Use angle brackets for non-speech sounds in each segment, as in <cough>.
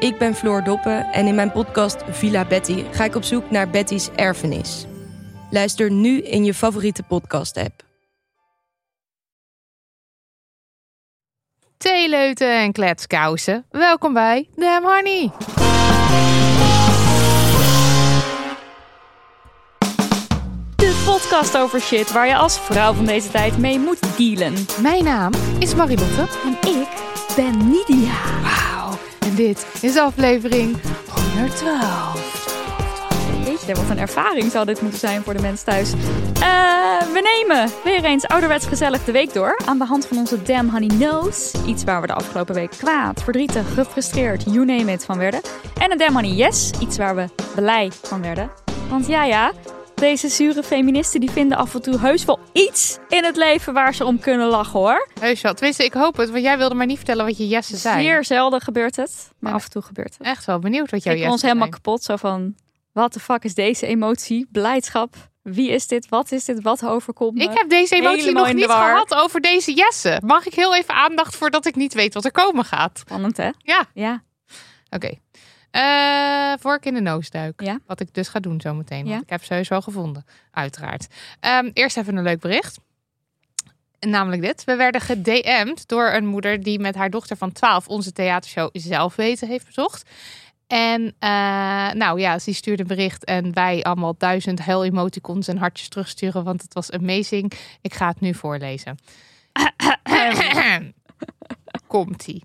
Ik ben Floor Doppen en in mijn podcast Villa Betty ga ik op zoek naar Betty's erfenis. Luister nu in je favoriete podcast-app. Theeleuten en kletskousen. Welkom bij Damn Honey. De podcast over shit waar je als vrouw van deze tijd mee moet dealen. Mijn naam is Marilotte. En ik ben Nidia. Dit is aflevering 112. Jeetje, wat een ervaring zou dit moeten zijn voor de mensen thuis. Eh, we nemen weer eens ouderwets gezellig de week door. Aan de hand van onze Damn Honey Nose. Iets waar we de afgelopen week kwaad, verdrietig, gefrustreerd, you name it van werden. En een Damn Honey Yes. Iets waar we blij van werden. Want ja, ja, deze zure feministen die vinden af en toe heus wel iets in het leven waar ze om kunnen lachen hoor. Heus wel. Tenminste, ik hoop het, want jij wilde maar niet vertellen wat je yessen zijn. Zeer zelden gebeurt het, maar Ja. af en toe gebeurt het. Echt wel benieuwd wat jouw Ik yessen ons helemaal zijn. kapot. Zo van, wat de fuck is deze emotie? Blijdschap. Wie is dit? Wat is dit? Wat overkomt me? Ik heb deze emotie Helemaal nog niet gehad over deze jessen. Mag ik heel even aandacht voordat ik niet weet wat er komen gaat? Spannend hè? Ja. Ja. Oké. Voor ik in de noos duik. Ja. Wat ik dus ga doen zometeen. Want Ja. ik heb ze wel gevonden. Uiteraard. Ehm, eerst even een leuk bericht. Namelijk dit. We werden gedM'd door een moeder die met haar dochter van 12 onze theatershow zelf weten heeft bezocht. En eh, nou ja, ze stuurde een bericht en wij allemaal duizend huil emoticons en hartjes terugsturen, want het was amazing. Ik ga het nu voorlezen. <coughs> <coughs> Komt-ie.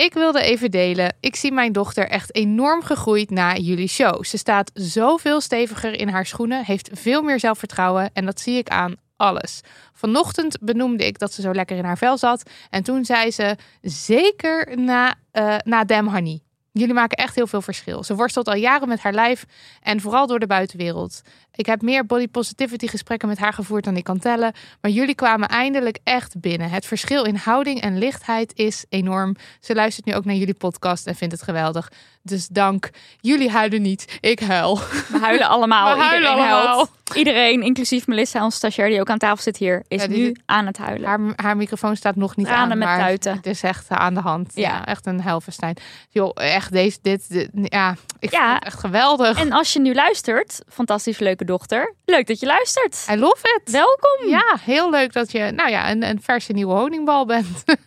Ik wilde even delen. Ik zie mijn dochter echt enorm gegroeid na jullie show. Ze staat zoveel steviger in haar schoenen, heeft veel meer zelfvertrouwen en dat zie ik aan alles. Vanochtend benoemde ik dat ze zo lekker in haar vel zat en toen zei ze zeker na, eh na Damn Honey. Jullie maken echt heel veel verschil. Ze worstelt al jaren met haar lijf en vooral door de buitenwereld. Ik heb meer body positivity gesprekken met haar gevoerd dan ik kan tellen. Maar jullie kwamen eindelijk echt binnen. Het verschil in houding en lichtheid is enorm. Ze luistert nu ook naar jullie podcast en vindt het geweldig. Dus dank. Jullie huilen niet. Ik huil. We huilen <laughs> allemaal. We huilen Iedereen allemaal. huilt. Iedereen, inclusief Melissa, onze stagiair die ook aan tafel zit hier, is Ja, nu zit- aan het huilen. Haar, haar microfoon staat nog niet Tranen aan. met maar tuiten. Het is echt aan de hand. Ja, Ja. echt een helverstein. Joh, echt deze, dit, dit- ja, ik Ja. vind het echt geweldig. En als je nu luistert, fantastisch leuke dochter, leuk dat je luistert. I love it. Welkom. Ja, heel leuk dat je, nou ja, een, een verse nieuwe honingbal bent. <laughs> I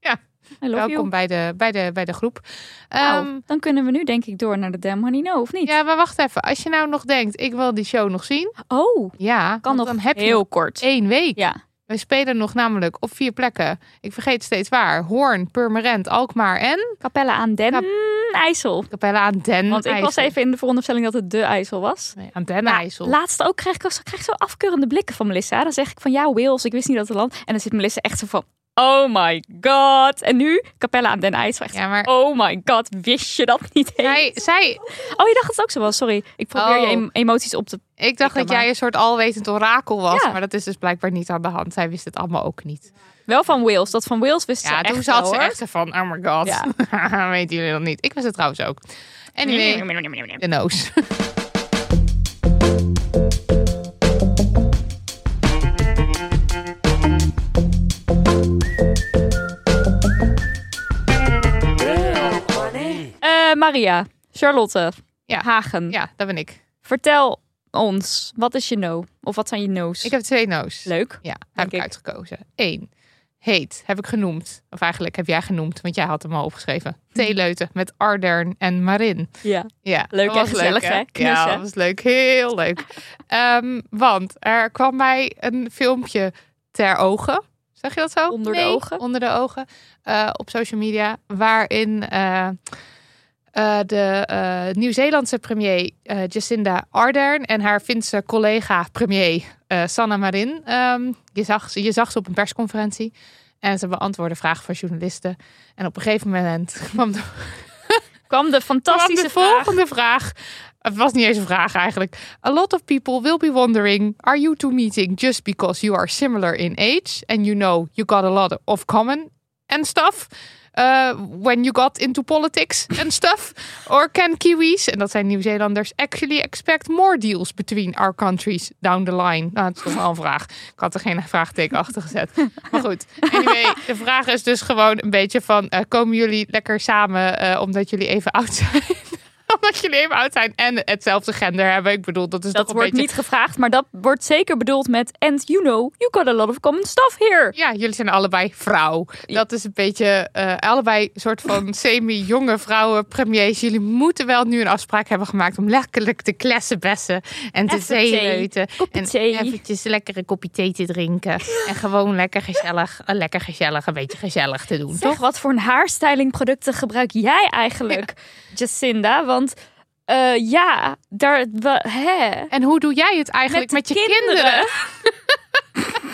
love Welkom you. bij de, bij, de, bij de groep. Nou, Ehm, dan kunnen we nu denk ik door naar de Damn Honey No, of niet? ja, maar wacht even. Als je nou nog denkt, ik wil die show nog zien. Oh, Ja, kan nog dan heb je heel kort. één week. Ja. We spelen nog namelijk op vier plekken. Ik vergeet steeds waar. Hoorn, Purmerend, Alkmaar en Capelle aan Den Kap- IJssel. Capelle aan Den Want ik was even in de veronderstelling dat het de IJssel was. Nee, aan Den Ja, IJssel. laatst ook krijg ik, krijg ik zo afkeurende blikken van Melissa. Dan zeg ik van ja, Wales, ik wist niet dat het land. En dan zit Melissa echt zo van, oh my god. En nu Capelle aan Den IJssel. Echt, Ja, maar oh my god, wist je dat niet eens? zij, zij, Oh, je dacht het ook zo was. Sorry, ik probeer je Oh. em- emoties op te... ik dacht Ik dat jij een soort alwetend orakel was. Ja. Maar dat is dus blijkbaar niet aan de hand. Zij wist het allemaal ook niet. Wel van Wales. Dat van Wales wist ze Ja, echt toen zat wel, ze hoor. echt van, oh my god. Ja. <laughs> Weten jullie dat niet? Ik was het trouwens ook. Anyway, de noos. <laughs> Maria, Charlotte, Ja. Hagen. Ja, dat ben ik. Vertel ons. Wat is je no? Of wat zijn je no's? Ik heb twee no's. Leuk. Ja, heb ik, ik. uitgekozen. Eén. Heet, heb ik genoemd. Of eigenlijk heb jij genoemd, want jij had hem al opgeschreven. Theeleuten met Ardern en Marin. Ja. Ja, Leuk en gezellig, leuk, hè? Knus, ja, hè? dat was leuk. Heel leuk. <laughs> Ehm, want er kwam mij een filmpje ter ogen. Zeg je dat zo? Onder de ogen? Onder de ogen. eh, op social media. Waarin eh, eh, de eh, Nieuw-Zeelandse premier eh, Jacinda Ardern en haar Finse collega premier Sanna Marin. ehm, je, zag, ze- je zag ze op een persconferentie. En ze beantwoordden vragen van journalisten. En op een gegeven moment <laughs> kwam de <laughs> Kwam de fantastische kwam de volgende vraag. Het was niet eens een vraag eigenlijk. A lot of people will be wondering: Are you two meeting just because you are similar in age and you know you got a lot of common and stuff? Uh, when you got into politics and stuff? Or can Kiwis, en dat zijn Nieuw-Zeelanders, actually expect more deals between our countries down the line? Nou, het is toch wel een vraag. Ik had er geen vraagteken achter gezet. Maar goed, anyway, de vraag is dus gewoon een beetje van, eh, komen jullie lekker samen eh, omdat jullie even oud zijn? <laughs> omdat jullie even oud zijn en hetzelfde gender hebben. Ik bedoel, dat is Dat toch een wordt beetje... niet gevraagd, maar dat wordt zeker bedoeld met and you know, you got a lot of common stuff here. Ja, jullie zijn allebei vrouw. Dat is een beetje uh, allebei soort van <laughs> semi-jonge vrouwen premiers. Jullie moeten wel nu een afspraak hebben gemaakt om lekker te klessenbessen en te zeeleuten. En eventjes lekker een kopje thee te drinken. <laughs> en gewoon lekker gezellig, lekker gezellig, een beetje gezellig te doen, Zeg, toch? wat voor een haarstylingproducten gebruik jij eigenlijk, Jacinda? Want uh, ja, daar, we, hè. En hoe doe jij het eigenlijk met, Met je de kinderen? kinderen? <laughs>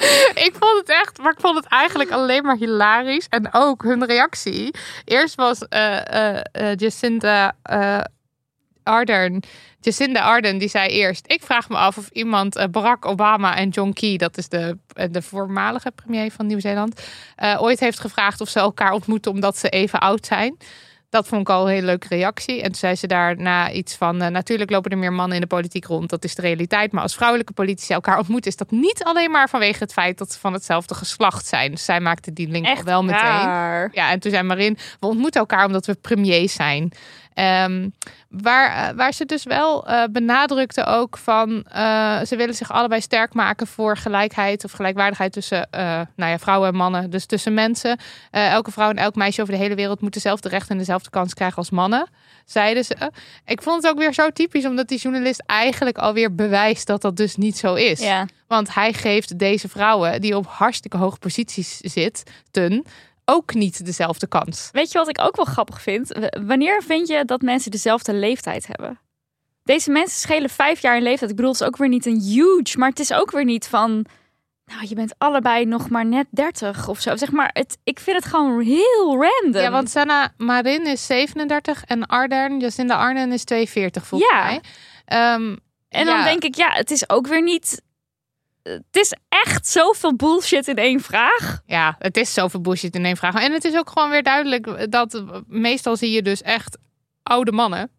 <laughs> ik vond het echt, maar ik vond het eigenlijk alleen maar hilarisch. En ook hun reactie. Eerst was uh, uh, uh, Jacinda uh, Ardern. Jacinda Ardern die zei eerst: Ik vraag me af of iemand Barack Obama en John Key, dat is de, de voormalige premier van Nieuw-Zeeland, ooit heeft gevraagd of ze elkaar ontmoeten omdat ze even oud zijn. Dat vond ik al een hele leuke reactie. En toen zei ze daarna iets van... Uh, natuurlijk lopen er meer mannen in de politiek rond. Dat is de realiteit. Maar als vrouwelijke politici elkaar ontmoeten... is dat niet alleen maar vanwege het feit dat ze van hetzelfde geslacht zijn. Dus zij maakte die link Echt wel meteen. raar. Ja, en toen zei Marin... we ontmoeten elkaar omdat we premiers zijn. Um, waar, uh, waar ze dus wel uh, benadrukte ook van... Uh, ze willen zich allebei sterk maken voor gelijkheid... of gelijkwaardigheid tussen nou ja, vrouwen en mannen. Dus tussen mensen. Elke vrouw en elk meisje over de hele wereld... moet dezelfde rechten en dezelfde kans krijgen als mannen. Zeiden ze. Ik vond het ook weer zo typisch... omdat die journalist eigenlijk alweer bewijst... dat dat dus niet zo is. Ja. Want hij geeft deze vrouwen... die op hartstikke hoge posities zitten ook niet dezelfde kans. Weet je wat ik ook wel grappig vind? Wanneer vind je dat mensen dezelfde leeftijd hebben? Deze mensen schelen vijf jaar in leeftijd. Ik bedoel, het is ook weer niet een huge, maar het is ook weer niet van. Nou, je bent allebei nog maar net 30 of zo. Zeg maar, het, ik vind het gewoon heel random. Ja, want Senna Marin is 37 en Ardern, Jacinda Ardern is 42 volgens Ja. mij. Um, en dan denk ik, ja, het is ook weer niet. Het is echt zoveel bullshit in één vraag. Ja, het is zoveel bullshit in één vraag. En het is ook gewoon weer duidelijk dat meestal zie je dus echt oude mannen.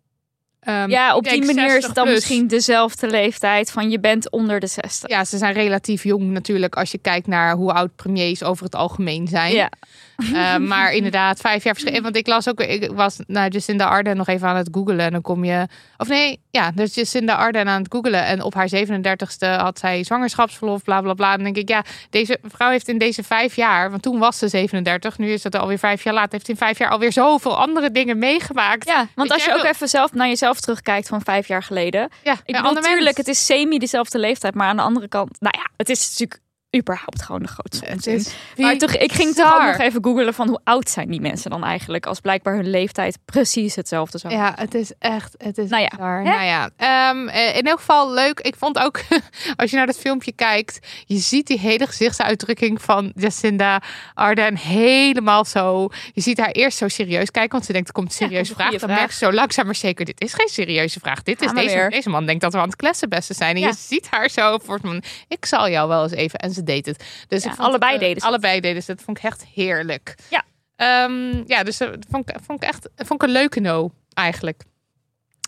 Um, ja, op die manier is 60 het dan plus. misschien dezelfde leeftijd van je bent onder de 60. Ja, ze zijn relatief jong natuurlijk als je kijkt naar hoe oud premiers over het algemeen zijn. Ja. Uh, <laughs> maar inderdaad, vijf jaar verschil. Want ik las ook, ik was naar Jacinda Ardern nog even aan het googelen. En dan kom je, of nee, ja, dus Jacinda Ardern aan het googelen. En op haar 37ste had zij zwangerschapsverlof, bla bla bla. En dan denk ik, ja, deze vrouw heeft in deze vijf jaar, want toen was ze 37, nu is het alweer vijf jaar later, heeft in vijf jaar alweer zoveel andere dingen meegemaakt. Ja, want Dus als je ook wil- even zelf naar jezelf terugkijkt van vijf jaar geleden. ja, Ik bedoel, natuurlijk, het is semi dezelfde leeftijd, maar aan de andere kant, nou ja, het is natuurlijk überhaupt gewoon de grootste onzin. Maar toch, ik ging toch ook nog even googelen van hoe oud zijn die mensen dan eigenlijk, als blijkbaar hun leeftijd precies hetzelfde zou Ja, het is echt. Het is Nou ja, bizar. Nou ja, ehm, eh, in elk geval leuk. Ik vond ook, <laughs> als je naar dat filmpje kijkt, je ziet die hele gezichtsuitdrukking van Jacinda Ardern helemaal zo. Je ziet haar eerst zo serieus kijken, want ze denkt, er komt een serieuze vraag. Dan vraag. merk je zo langzaam maar zeker, dit is geen serieuze vraag. Dit is deze, weer. deze man denkt dat we aan het klessenbesten zijn. En Ja. je ziet haar zo voor ik zal jou wel eens even. En ze deed het. Dus Ja, ik vond allebei eh, deden ze het. Allebei deden ze het. Dat vond ik echt heerlijk. Ja. Ehm, ja, dus dat vond ik, vond ik echt vond ik een leuke no eigenlijk.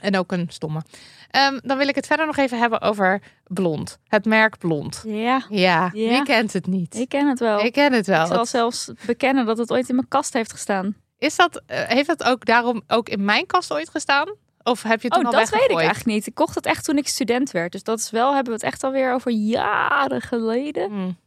En ook een stomme. Ehm, dan wil ik het verder nog even hebben over blond. Het merk blond. Ja, Ja, Ja. wie kent het niet? ik ken het wel. Ik ken het wel. Ik zal Het- zelfs bekennen dat het ooit in mijn kast heeft gestaan. Is dat, eh, heeft dat ook daarom ook in mijn kast ooit gestaan? Of heb je het Oh, al dat weet ik eigenlijk niet. Ik kocht het echt toen ik student werd. Dus dat is wel, hebben we het echt alweer over jaren geleden. Hmm.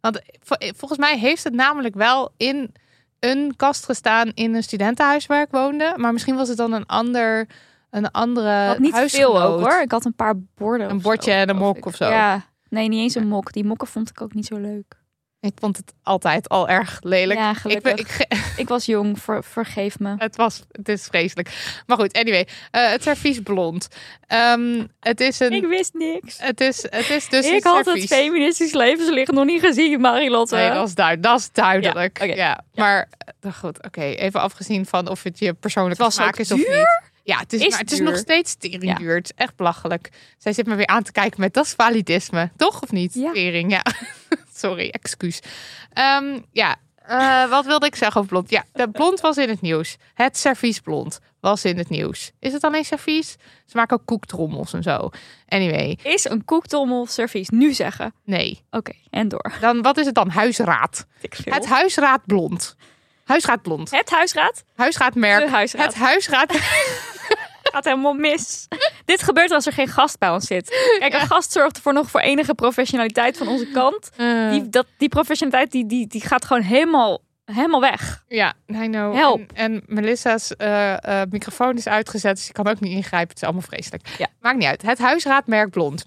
Want vol- volgens mij heeft het namelijk wel in een kast gestaan in een studentenhuis waar ik woonde. Maar misschien was het dan een ander, een andere niet veel huisgenoot. ook hoor. Ik had een paar borden. Een bordje zo, en een mok ik. of zo. Ja, nee, niet eens een mok. Die mokken vond ik ook niet zo leuk. Ik vond het altijd al erg lelijk. Ja, ik Ik, <laughs> ik, was jong, ver- vergeef me. het was, het is vreselijk. Maar goed, anyway, eh, het servies blond. Ehm, het is een, Ik wist niks. het is, het is dus ik had servies. het feministisch levenslicht nog niet gezien, Marilotte. Nee, dat is, duid- dat is duidelijk. Ja. Maar eh, goed, oké. Even afgezien van of het je persoonlijke Het smaak is of duur? niet. Ja, het is, Is maar het is nog steeds tering duur. Het is echt belachelijk. Zij zit me weer aan te kijken met dat is validisme. Toch of niet? Ja. Tering, ja. <laughs> Sorry, excuus. Ehm, ja, eh, wat wilde ik zeggen over blond? Ja, de blond was in het nieuws. Het servies blond was in het nieuws. Is het alleen servies? Ze maken ook koektrommels en zo. Anyway, Is een koektommel servies nu zeggen? nee. Oké, en door. Dan, wat is het dan? Huisraad. Het huisraad blond. Huisraad blond. Het huisraad Huisraadmerk. De huisraad. Het huisraad. <laughs> gaat helemaal mis. <laughs> Dit gebeurt als er geen gast bij ons zit. Kijk, een gast zorgt ervoor nog voor enige professionaliteit van onze kant. Eh, Die, dat, die professionaliteit die, die, die gaat gewoon helemaal, helemaal weg. ja, I know. Help. En, en Melissa's eh, eh, microfoon is uitgezet, dus ik kan ook niet ingrijpen. Het is allemaal vreselijk. Ja. Maakt niet uit. Het huisraadmerk Blond.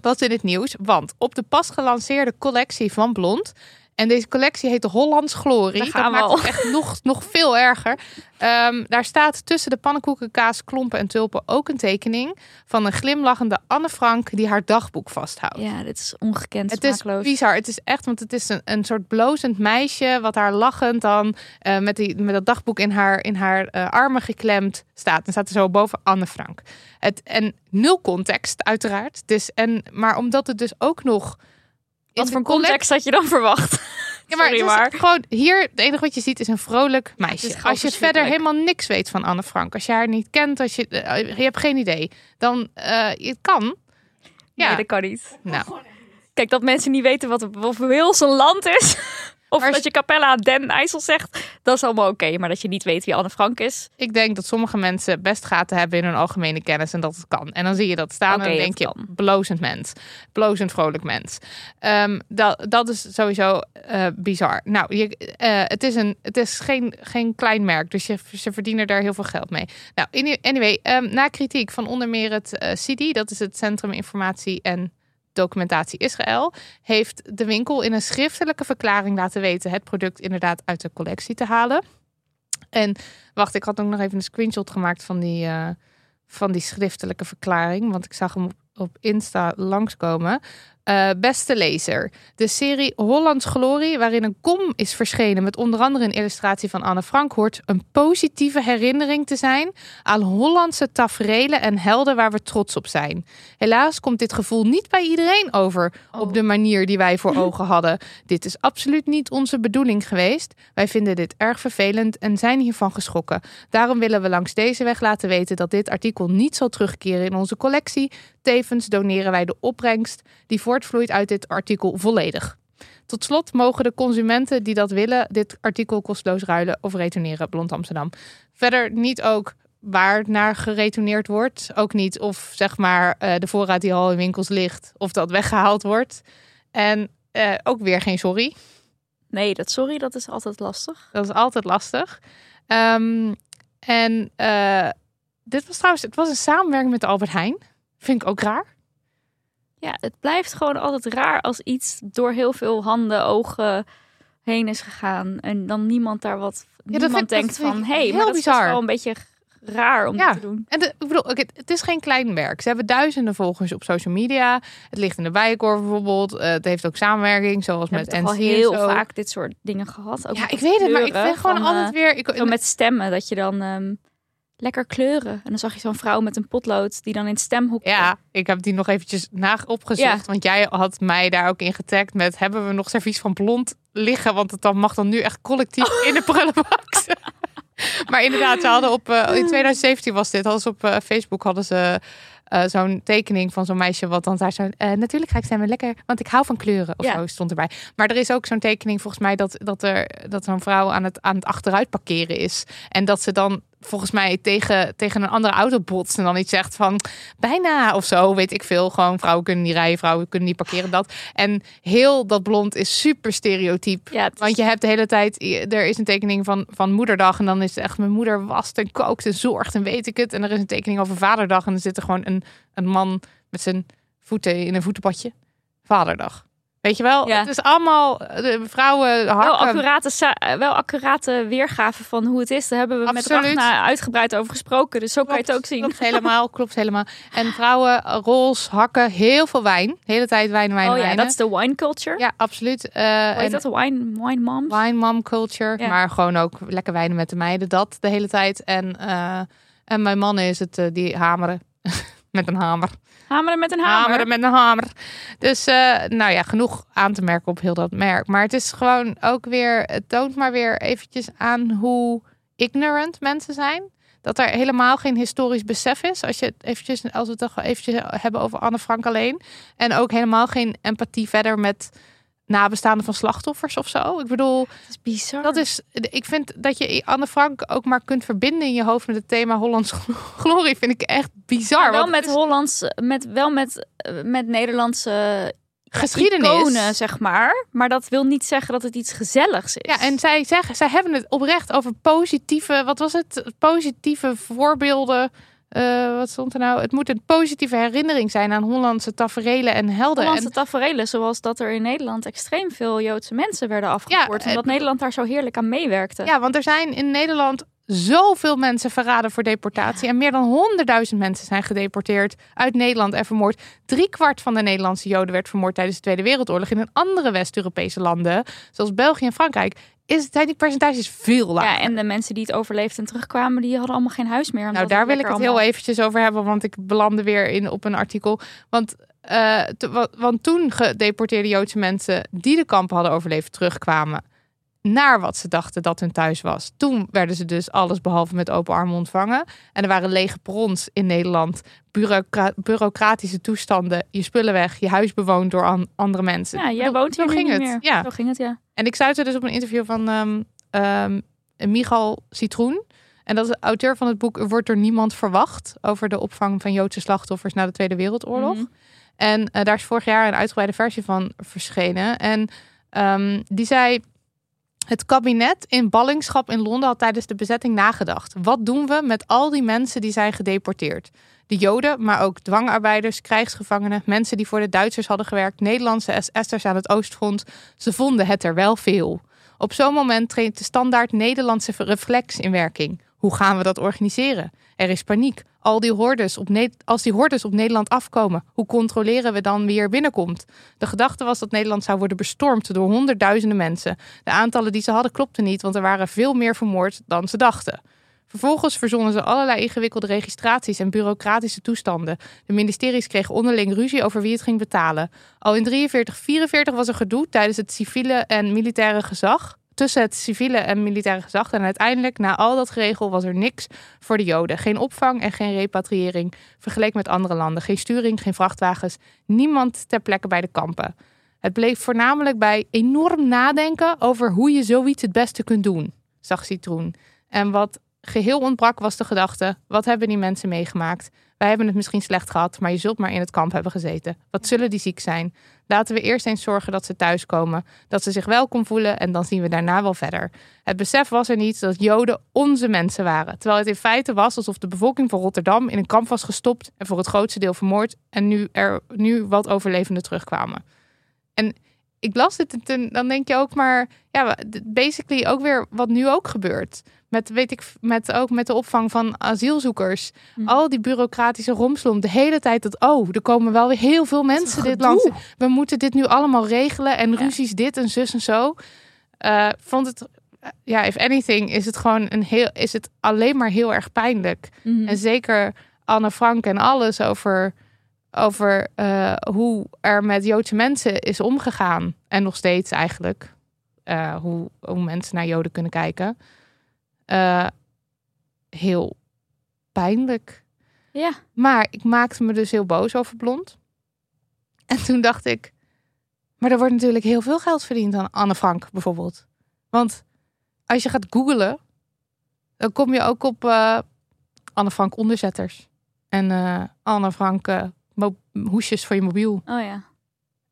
Wat in het nieuws? Want op de pas gelanceerde collectie van Blond. En deze collectie heet de Hollands Glorie. Daar Dat we maakt al. het echt nog, nog veel erger. Ehm, daar staat tussen de pannenkoeken, kaas, klompen en tulpen ook een tekening van een glimlachende Anne Frank die haar dagboek vasthoudt. Ja, dit is ongekend Het is bizar. Het is echt, want het is een, een soort blozend meisje, wat daar lachend dan eh, met, die, met dat dagboek in haar, in haar eh, armen geklemd staat. En staat er zo boven Anne Frank. Het, en nul context, uiteraard. Dus, en, maar omdat het dus ook nog. Wat voor context had je dan verwacht? <laughs> Ja, maar, Sorry, gewoon hier, het enige wat je ziet is een vrolijk meisje. als je verder helemaal niks weet van Anne Frank, als je haar niet kent, als je, eh, je hebt geen idee, dan eh het kan. Ja, Nee, dat kan niet. nou. Kijk, dat mensen niet weten wat, of Wales een land is. Of dat je Capella Den IJssel zegt. Dat is allemaal oké. Maar dat je niet weet wie Anne Frank is. Ik denk dat sommige mensen best gaten hebben in hun algemene kennis en dat het kan. En dan zie je dat staan en dan denk je, kan. blozend mens. Blozend vrolijk mens. Ehm, dat, dat is sowieso eh, bizar. Nou, je, eh, het is, een, het is geen, geen klein merk, dus je, ze verdienen daar heel veel geld mee. Nou, any- anyway, ehm, na kritiek van onder meer het CIDI, dat is het Centrum Informatie en Documentatie Israël, heeft de winkel in een schriftelijke verklaring laten weten het product inderdaad uit de collectie te halen. En wacht, ik had ook nog even een screenshot gemaakt van die, eh, van die schriftelijke verklaring, want ik zag hem op, op Insta langskomen. Eh, beste lezer, de serie Hollands Glorie, waarin een kom is verschenen met onder andere een illustratie van Anne Frank, hoort een positieve herinnering te zijn aan Hollandse taferelen en helden waar we trots op zijn. Helaas komt dit gevoel niet bij iedereen over op de manier die wij voor ogen <laughs> hadden. Dit is absoluut niet onze bedoeling geweest. Wij vinden dit erg vervelend en zijn hiervan geschrokken. Daarom willen we langs deze weg laten weten dat dit artikel niet zal terugkeren in onze collectie. Tevens doneren wij de opbrengst die voortvloeit uit dit artikel volledig. Tot slot mogen de consumenten die dat willen dit artikel kosteloos ruilen of retourneren. Blond Amsterdam. Verder niet ook waar het naar geretourneerd wordt. Ook niet of zeg maar eh, de voorraad die al in winkels ligt, of dat weggehaald wordt. En eh, ook weer geen sorry. Nee, dat sorry, dat is altijd lastig. Dat is altijd lastig. Ehm, en eh, dit was trouwens, het was een samenwerking met Albert Heijn. Vind ik ook raar. Ja, het blijft gewoon altijd raar als iets door heel veel handen, ogen heen is gegaan. En dan niemand daar wat. dat niemand denkt van, hé, hey, heel maar dat is bizar. wel een beetje raar om Ja. te doen. En de, ik bedoel, het is geen klein werk. Ze hebben duizenden volgers op social media. Het ligt in de Bijenkorf bijvoorbeeld. Eh, het heeft ook samenwerking, zoals We met al NC en heel vaak dit soort dingen gehad. Ook Ja, ik weet het, maar ik vind gewoon van, altijd eh, weer... Ik, Zo met stemmen, dat je dan ehm, lekker kleuren. En dan zag je zo'n vrouw met een potlood die dan in het stemhoekje... Ja, ik heb die nog eventjes na opgezocht. Ja. Want jij had mij daar ook in getagd met... hebben we nog servies van blond liggen? Want het dan mag dan nu echt collectief Oh. <laughs> in de prullenbak. <laughs> maar inderdaad, ze hadden op... eh, in 2017 was dit. Hadden ze op eh, Facebook hadden ze... eh, zo'n tekening van zo'n meisje wat dan daar zo... natuurlijk ga ik stemmen lekker, want ik hou van kleuren. Of Ja. zo stond erbij. Maar er is ook zo'n tekening volgens mij dat, dat er dat zo'n vrouw aan het, aan het achteruit parkeren is. En dat ze dan volgens mij tegen, tegen een andere auto botst en dan iets zegt van bijna of zo, weet ik veel. Gewoon vrouwen kunnen niet rijden, vrouwen kunnen niet parkeren, dat. En heel dat blond is super stereotyp. Ja, is- Want je hebt de hele tijd, er is een tekening van, van moederdag en dan is het echt mijn moeder wast en kookt en zorgt en weet ik het. En er is een tekening over vaderdag en dan zit er gewoon een, een man met zijn voeten in een voetenbadje. Vaderdag. Weet je wel? Ja. Het is allemaal eh, de vrouwen wel hakken. accurate, sa- eh, wel accurate weergave van hoe het is. Daar hebben we Absoluut. met Ragna uitgebreid over gesproken. Dus zo kan je het ook zien. Klopt <laughs> helemaal, klopt helemaal. En vrouwen, eh, rols, hakken, heel veel wijn. De hele tijd wijn, wijn, oh ja, wijn. dat is de wine culture. Ja, absoluut. Eh, Hoe dat? Wine, wine moms? wine mom culture. Ja. Maar gewoon ook lekker wijnen met de meiden. Dat de hele tijd. En, en mijn mannen is het, die hameren. <laughs> met een hamer. Hameren met een hamer. Hameren met een hamer. Dus eh, nou ja, genoeg aan te merken op heel dat merk. Maar het is gewoon ook weer, het toont maar weer eventjes aan hoe ignorant mensen zijn. Dat er helemaal geen historisch besef is. Als, je eventjes, als we het toch eventjes hebben over Anne Frank alleen. En ook helemaal geen empathie verder met nabestaanden van slachtoffers of zo. Ik bedoel, Dat is bizar. dat is, ik vind dat je Anne Frank ook maar kunt verbinden in je hoofd met het thema Hollands <laughs> glorie. Vind ik echt bizar. Maar wel met is Hollands, met, wel met, eh, met Nederlandse geschiedenis. iconen, zeg maar. Maar dat wil niet zeggen dat het iets gezelligs is. Ja, en zij zeggen, zij hebben het oprecht over positieve, wat was het? Positieve voorbeelden. Eh, wat stond er nou? Het moet een positieve herinnering zijn aan Hollandse taferelen en helden. Hollandse En, taferelen, zoals dat er in Nederland extreem veel Joodse mensen werden afgevoerd. Ja, omdat eh, Nederland daar zo heerlijk aan meewerkte. ja, want er zijn in Nederland zoveel mensen verraden voor deportatie. En meer dan honderdduizend mensen zijn gedeporteerd uit Nederland en vermoord. Drie kwart van de Nederlandse Joden werd vermoord tijdens de Tweede Wereldoorlog. In andere West-Europese landen, zoals België en Frankrijk, is, zijn die percentages veel lager. Ja, en de mensen die het overleefden en terugkwamen, die hadden allemaal geen huis meer. Nou, daar wil ik het heel eventjes over hebben, want ik belandde weer in op een artikel. Want, eh, te- want toen gedeporteerde Joodse mensen die de kampen hadden overleefd terugkwamen naar wat ze dachten dat hun thuis was. Toen werden ze dus alles behalve met open armen ontvangen. En er waren lege perrons in Nederland, bureaucra- bureaucratische toestanden, je spullen weg, je huis bewoond door an- andere mensen. Ja, jij woont hier ging niet het. meer. Ja. Zo ging het, ja. En ik stuitte dus op een interview van ehm, Michal Citroen. En dat is de auteur van het boek Er wordt door niemand verwacht. Over de opvang van Joodse slachtoffers na de Tweede Wereldoorlog. Mhm. En eh, daar is vorig jaar een uitgebreide versie van verschenen. En ehm, die zei. Het kabinet in ballingschap in Londen had tijdens de bezetting nagedacht. Wat doen we met al die mensen die zijn gedeporteerd? De Joden, maar ook dwangarbeiders, krijgsgevangenen, mensen die voor de Duitsers hadden gewerkt, Nederlandse SS'ers aan het Oostfront. Ze vonden het er wel veel. Op zo'n moment treedt de standaard Nederlandse reflex in werking. Hoe gaan we dat organiseren? Er is paniek. Al die hordes op als die hordes op Nederland afkomen, hoe controleren we dan wie er binnenkomt? De gedachte was dat Nederland zou worden bestormd door honderdduizenden mensen. De aantallen die ze hadden klopten niet, want er waren veel meer vermoord dan ze dachten. Vervolgens verzonnen ze allerlei ingewikkelde registraties en bureaucratische toestanden. De ministeries kregen onderling ruzie over wie het ging betalen. Al in 43, 44 was er gedoe tijdens het civiele en militaire gezag. Tussen het civiele en militaire gezag. En uiteindelijk, na al dat geregel, was er niks voor de Joden. Geen opvang en geen repatriëring. Vergeleken met andere landen. Geen sturing, geen vrachtwagens. Niemand ter plekke bij de kampen. Het bleef voornamelijk bij enorm nadenken over hoe je zoiets het beste kunt doen, zag Citroen. En wat geheel ontbrak was de gedachte: wat hebben die mensen meegemaakt? Wij hebben het misschien slecht gehad, maar je zult maar in het kamp hebben gezeten. Wat zullen die ziek zijn? Laten we eerst eens zorgen dat ze thuiskomen, dat ze zich welkom voelen en dan zien we daarna wel verder. Het besef was er niet dat Joden onze mensen waren, terwijl het in feite was alsof de bevolking van Rotterdam in een kamp was gestopt en voor het grootste deel vermoord en nu er nu wat overlevenden terugkwamen. En ik las dit en dan denk je ook maar, ja, basically ook weer wat nu ook gebeurt. Met, weet ik, met ook met de opvang van asielzoekers. Mhm. Al die bureaucratische romslom. De hele tijd dat, oh, er komen wel weer heel veel mensen dit land. We moeten dit nu allemaal regelen. En Ja. ruzies dit en zus en zo. Eh, vond het, ja, if anything, is het gewoon een heel, is het alleen maar heel erg pijnlijk. Mhm. En zeker Anne Frank en alles over, over eh, hoe er met Joodse mensen is omgegaan. En nog steeds eigenlijk. eh, hoe, hoe mensen naar Joden kunnen kijken. Eh, heel pijnlijk. Ja. Maar ik maakte me dus heel boos over blond. En toen dacht ik, maar er wordt natuurlijk heel veel geld verdiend aan Anne Frank bijvoorbeeld. Want als je gaat googlen, dan kom je ook op eh, Anne Frank onderzetters. En eh, Anne Frank hoesjes voor je mobiel. Oh ja.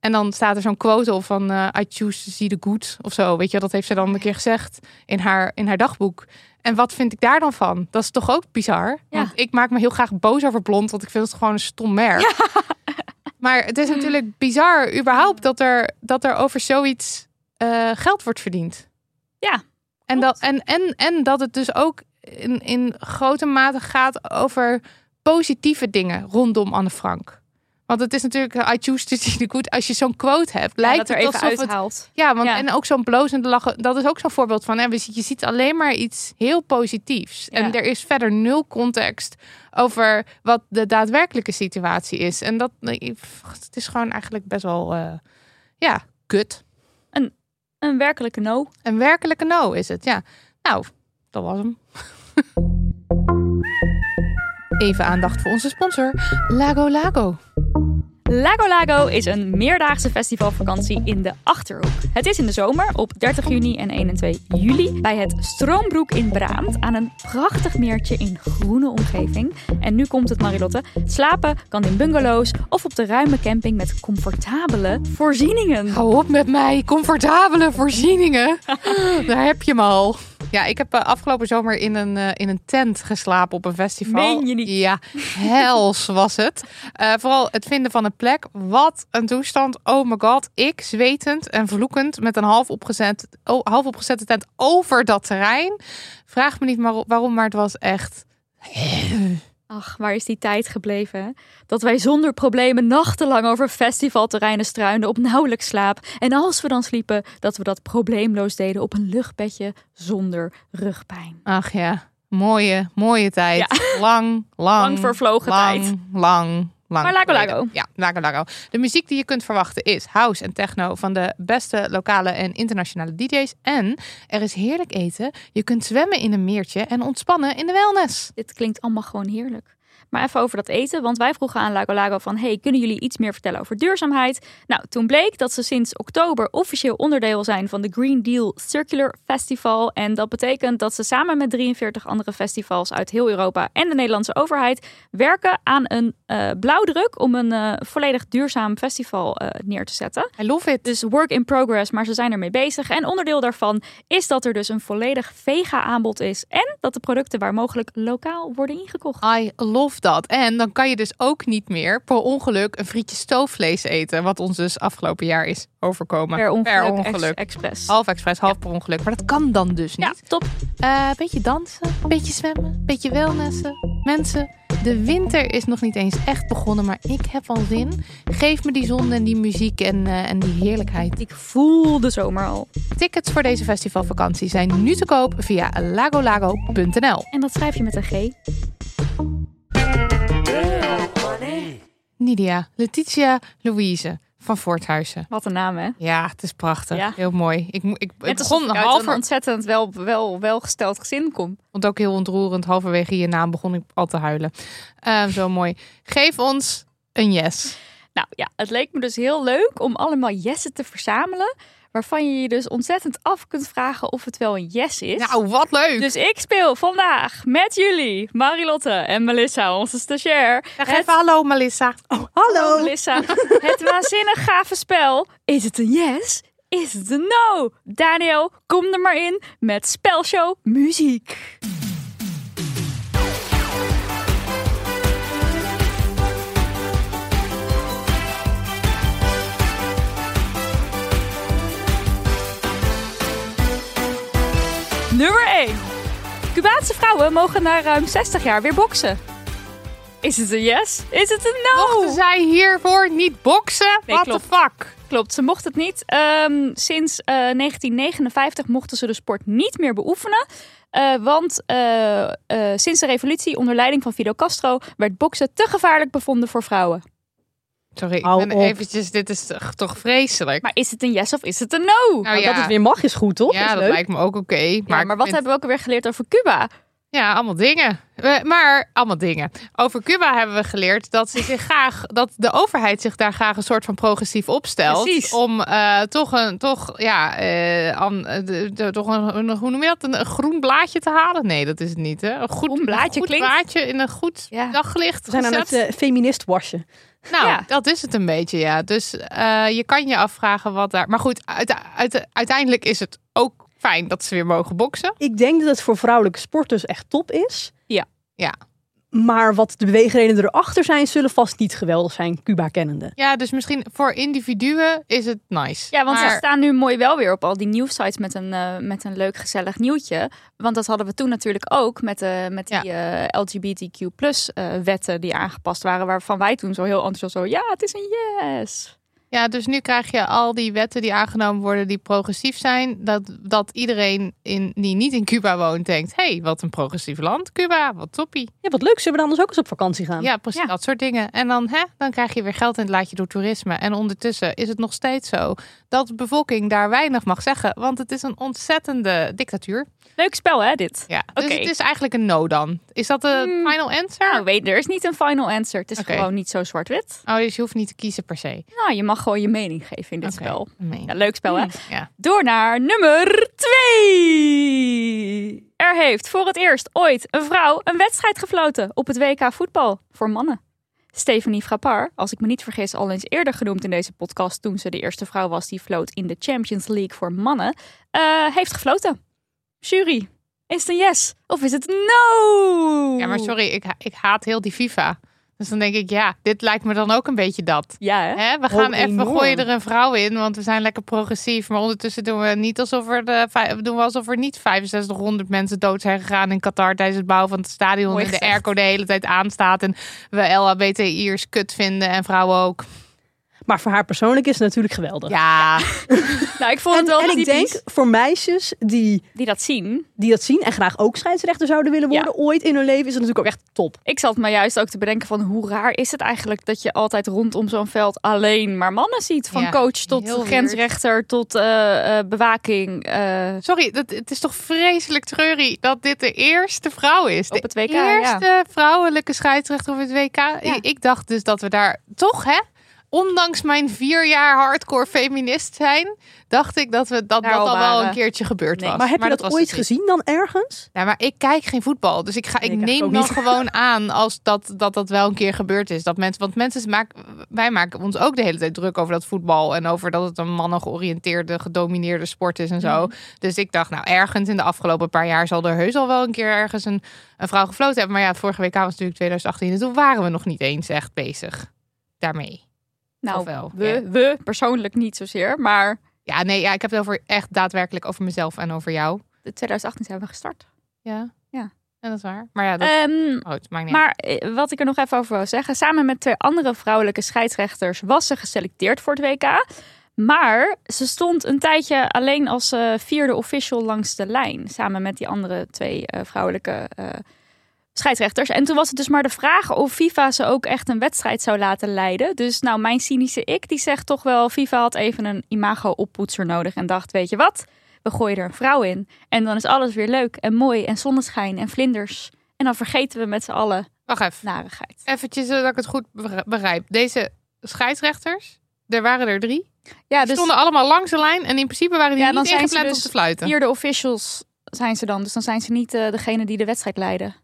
En dan staat er zo'n quote op van eh, I choose to see the good of zo. Weet je, dat heeft ze dan een keer gezegd in haar, in haar dagboek. En wat vind ik daar dan van? Dat is toch ook bizar? Ja. Want ik maak me heel graag boos over blond, want ik vind het gewoon een stom merk. <laughs> Maar het is natuurlijk bizar überhaupt dat er, dat er over zoiets eh, geld wordt verdiend. Ja, En dat, en, en, en dat het dus ook in, in grote mate gaat over positieve dingen rondom Anne Frank. Want het is natuurlijk, I choose to see the good. Als je zo'n quote hebt, Ja, lijkt dat er het even alsof het uithaalt. ja, want Ja. en ook zo'n blozende lachen, dat is ook zo'n voorbeeld van. Hè, je ziet alleen maar iets heel positiefs. Ja. En er is verder nul context over wat de daadwerkelijke situatie is. En dat het is gewoon eigenlijk best wel, eh, ja, kut. Een werkelijke no. Een werkelijke no is het, ja. Nou, dat was hem. <laughs> Even aandacht voor onze sponsor, Lago Lago. Lago Lago is een meerdaagse festivalvakantie in de Achterhoek. Het is in de zomer op 30 juni en 1 en 2 juli bij het Stroombroek in Braamt aan een prachtig meertje in groene omgeving. En nu komt het Marilotte. Slapen kan in bungalows of op de ruime camping met comfortabele voorzieningen. Hou op met mij, comfortabele voorzieningen. <laughs> Daar heb je hem al. Ja, ik heb eh, afgelopen zomer in een, eh, in een tent geslapen op een festival. Meen je niet? Ja, hels was het. Eh, vooral het vinden van een plek. Wat een toestand. Oh my god. Ik zwetend en vloekend met een half, opgezet, oh, half opgezette tent over dat terrein. Vraag me niet waarom, maar het was echt... Ach, waar is die tijd gebleven? Dat wij zonder problemen nachtenlang over festivalterreinen struinden op nauwelijks slaap. En als we dan sliepen, dat we dat probleemloos deden op een luchtbedje zonder rugpijn. Ach ja, mooie, mooie tijd. Lang, lang. Lang vervlogen lang, tijd. Lang, lang. Maar Lago. Lago. Ja, Lago Lago. De muziek die je kunt verwachten is house en techno van de beste lokale en internationale DJ's. En er is heerlijk eten. Je kunt zwemmen in een meertje en ontspannen in de wellness. Dit klinkt allemaal gewoon heerlijk. Maar even over dat eten, want wij vroegen aan Lago Lago van... hey, kunnen jullie iets meer vertellen over duurzaamheid? Nou, toen bleek dat ze sinds oktober officieel onderdeel zijn van de Green Deal Circular Festival. En dat betekent dat ze samen met 43 andere festivals uit heel Europa en de Nederlandse overheid... werken aan een eh, blauwdruk om een eh, volledig duurzaam festival eh, neer te zetten. I love it. Dus work in progress, maar ze zijn ermee bezig. En onderdeel daarvan is dat er dus een volledig vega aanbod is. En dat de producten waar mogelijk lokaal worden ingekocht. I love dat. En dan kan je dus ook niet meer per ongeluk een frietje stoofvlees eten. Wat ons dus afgelopen jaar is overkomen. Per ongeluk, Per ex- ongeluk. expres. Half expres, half per ongeluk. Maar dat kan dan dus niet. Ja, top. Eh, beetje dansen, beetje zwemmen, beetje wellnessen. Mensen, de winter is nog niet eens echt begonnen, maar ik heb al zin. Geef me die zon en die muziek en, eh, en die heerlijkheid. Ik voel de zomer al. Tickets voor deze festivalvakantie zijn nu te koop via lagolago.nl. En dat schrijf je met een G. Nidia, Letitia, Louise van Voorthuizen. Wat een naam, hè? Ja, het is prachtig. Ja. Heel mooi. Ik, ik, ik begon ik halver, een ontzettend wel, wel, welgesteld gezin kom. het ook heel ontroerend. Halverwege je naam begon ik al te huilen. Eh, zo mooi. Geef ons een yes. Nou ja, het leek me dus heel leuk om allemaal yessen te verzamelen. Waarvan je je dus ontzettend af kunt vragen of het wel een yes is. Nou, wat leuk. Dus ik speel vandaag met jullie, Marilotte en Melissa, onze stagiair. Zeg even hallo, Melissa. Hallo Melissa. <laughs> Het waanzinnig gave spel. Is het een yes? Is het een no? Daniel, kom er maar in met spelshow muziek. Nummer 1. Cubaanse vrouwen mogen na ruim 60 jaar weer boksen. Is het een yes? Is het een no? Mochten zij hiervoor niet boksen? Nee, What the klopt. fuck? Klopt, ze mocht het niet. Ehm, sinds eh, 1959 mochten ze de sport niet meer beoefenen. Eh, want eh, eh, sinds de revolutie onder leiding van Fidel Castro werd boksen te gevaarlijk bevonden voor vrouwen. Sorry, ik Hou ben op. eventjes, dit is toch, toch vreselijk. Maar is het een yes of is het een no? Nou Dat ja, het weer mag is goed, toch? ja is dat leuk. lijkt me ook oké. Ja, maar, ik wat vind- hebben we ook alweer geleerd over Cuba? Ja, allemaal dingen. Maar allemaal dingen. Over Cuba hebben we geleerd dat ze zich graag, dat de overheid zich daar graag een soort van progressief opstelt. Precies. Om eh, toch een, toch, ja, eh, aan, eh, de, de- toch een, een- hoe noem je dat? Een, een groen blaadje te halen? Nee, dat is het niet. Hè? Een goed, Groen blaadje een goed klinkt- blaadje in een goed Ja. daglicht. We zijn aan gezet. het eh, feminist wassen. Nou, Ja. dat is het een beetje, ja. Dus eh, je kan je afvragen wat daar. Maar goed, uit, uit- uiteindelijk is het ook fijn dat ze weer mogen boksen. Ik denk dat het voor vrouwelijke sporters echt top is. Ja. Ja. Maar wat de beweegredenen erachter zijn, zullen vast niet geweldig zijn, Cuba kennende. Ja, dus misschien voor individuen is het nice. Ja, want Maar- ze staan nu mooi wel weer op al die nieuwsites met een, eh, met een leuk gezellig nieuwtje. Want dat hadden we toen natuurlijk ook met, de met die eh, LGBTQ plus eh, wetten die aangepast waren. Waarvan wij toen zo heel enthousiast zo, ja, het is een yes. Ja, dus nu krijg je al die wetten die aangenomen worden die progressief zijn. Dat, dat iedereen in, die niet in Cuba woont denkt... hé, hey, wat een progressief land, Cuba, wat toppie. Ja, wat leuk. Zullen we dan anders ook eens op vakantie gaan? Ja, precies, Ja. dat soort dingen. En dan, hè, dan krijg je weer geld in het laadje door toerisme. En ondertussen is het nog steeds zo dat de bevolking daar weinig mag zeggen. Want het is een ontzettende dictatuur. Leuk spel hè, dit. Ja, dus Oké. het is eigenlijk een no dan. Is dat de Hmm. final answer? Nou, weet, er is niet een final answer. Het is gewoon niet zo zwart-wit. Oh, dus je hoeft niet te kiezen per se. Nou, je mag gewoon je mening geven in dit spel. Ja, leuk spel hè. Ja. Door naar nummer twee. Er heeft voor het eerst ooit een vrouw een wedstrijd gefloten op het WK voetbal voor mannen. Stephanie Frappard, als ik me niet vergis, al eens eerder genoemd in deze podcast toen ze de eerste vrouw was die floot in de Champions League voor mannen, eh, heeft gefloten. Jury, is het een yes of is het no? Ja, maar sorry, ik, ik haat heel die FIFA. Dus dan denk ik, ja, dit lijkt me dan ook een beetje dat. Ja, hè? Hè, we gaan even, we gooien er een vrouw in, want we zijn lekker progressief. Maar ondertussen doen we niet alsof er, de, doen we alsof er niet 6500 mensen dood zijn gegaan in Qatar tijdens het bouwen van het stadion. Mooi en de airco de hele tijd aanstaat. En we LHBTI'ers kut vinden en vrouwen ook. Maar voor haar persoonlijk is het natuurlijk geweldig. Ja, <laughs> Nou, ik vond En, het wel en ik denk voor meisjes die, die dat zien. die dat zien en graag ook scheidsrechter zouden willen Ja. worden, ooit in hun leven, is het natuurlijk ook echt top. Ik zat me juist ook te bedenken van hoe raar is het eigenlijk dat je altijd rondom zo'n veld alleen maar mannen ziet. Van Ja, coach tot grensrechter tot eh, eh, bewaking eh, sorry, dat, het is toch vreselijk treurig dat dit de eerste vrouw is. op De het WK. Ja. eerste vrouwelijke scheidsrechter op het WK. Ja. Ik, ik dacht dus dat we daar toch, hè? Ondanks mijn vier jaar hardcore feminist zijn, dacht ik dat we dat, dat al wel een keertje gebeurd Nee. was. Maar heb je dat, ooit gezien dan ergens? Nou, maar ik kijk geen voetbal, dus ik, ga, ik Nee, ik neem dan niet. gewoon aan als dat, dat dat wel een keer gebeurd is. Dat mensen, want mensen maken, wij maken ons ook de hele tijd druk over dat voetbal en over dat het een mannen georiënteerde, gedomineerde sport is en zo. Mhm. Dus ik dacht, nou, ergens in de afgelopen paar jaar zal er heus al wel een keer ergens een, een vrouw gefloten hebben. Maar ja, het vorige WK was natuurlijk 2018 en toen waren we nog niet eens echt bezig daarmee. Nou, wel, we, ja. we persoonlijk niet zozeer, maar Ja, nee, ja, ik heb het over echt daadwerkelijk over mezelf en over jou. de 2018 zijn we gestart. Ja. Ja. En dat is waar. Maar ja, dat oh, het maakt niet maar eh, wat ik er nog even over wil zeggen, samen met twee andere vrouwelijke scheidsrechters was ze geselecteerd voor het WK. Maar ze stond een tijdje alleen als eh, vierde official langs de lijn. Samen met die andere twee eh, vrouwelijke scheidsrechters. En toen was het dus maar de vraag of FIFA ze ook echt een wedstrijd zou laten leiden. Dus nou, mijn cynische ik, die zegt toch wel... FIFA had even een imago-oppoetser nodig en dacht, weet je wat? We gooien er een vrouw in. En dan is alles weer leuk en mooi en zonneschijn en vlinders. En dan vergeten we met z'n allen Wacht even. narigheid. Eventjes zodat ik het goed begr- begrijp. Deze scheidsrechters, er waren er drie. Ja, Die dus stonden allemaal langs de lijn en in principe waren die Ja, dan niet ingepland dus om te fluiten. vierde officials zijn ze dan. Dus dan zijn ze niet eh, degene die de wedstrijd leiden.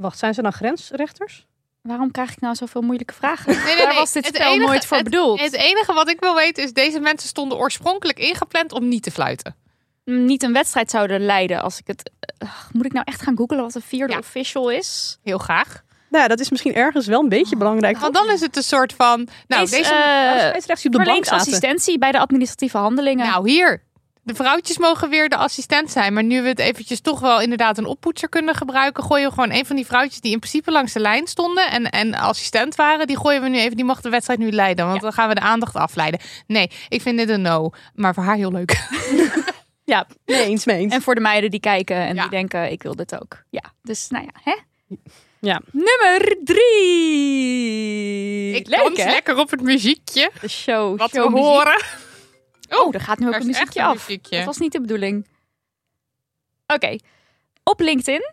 Wacht, zijn ze dan grensrechters? Waarom krijg ik nou zoveel moeilijke vragen? Nee, nee, Daar nee. was dit Het spel enige- nooit voor het- bedoeld. Het enige wat ik wil weten is, deze mensen stonden oorspronkelijk ingepland om niet te fluiten. Mm, Niet een wedstrijd zouden leiden als ik het... eh, moet ik nou echt gaan googlen wat een vierde Ja. official is? Heel graag. Nou, dat is misschien ergens wel een beetje belangrijk. Want dan is het een soort van, nou, is, deze, die op de bank assistentie bij de administratieve handelingen. nou hier. De vrouwtjes mogen weer de assistent zijn. Maar nu we het eventjes toch wel inderdaad een oppoetser kunnen gebruiken, gooien we gewoon een van die vrouwtjes die in principe langs de lijn stonden en, en assistent waren, die gooien we nu even, die mag de wedstrijd nu leiden. Want dan gaan we de aandacht afleiden. Nee, ik vind dit een no. Maar voor haar heel leuk. <laughs> Ja, mee eens, mee eens. En voor de meiden die kijken en Ja. die denken, ik wil dit ook. Ja, dus nou ja, hè? Ja. Nummer drie. Ik Leuk, dans hè? lekker op het muziekje. De show. Wat show we horen. Oh, er gaat nu ook een muziekje een af. muziekje. Dat was niet de bedoeling. Oké. Op LinkedIn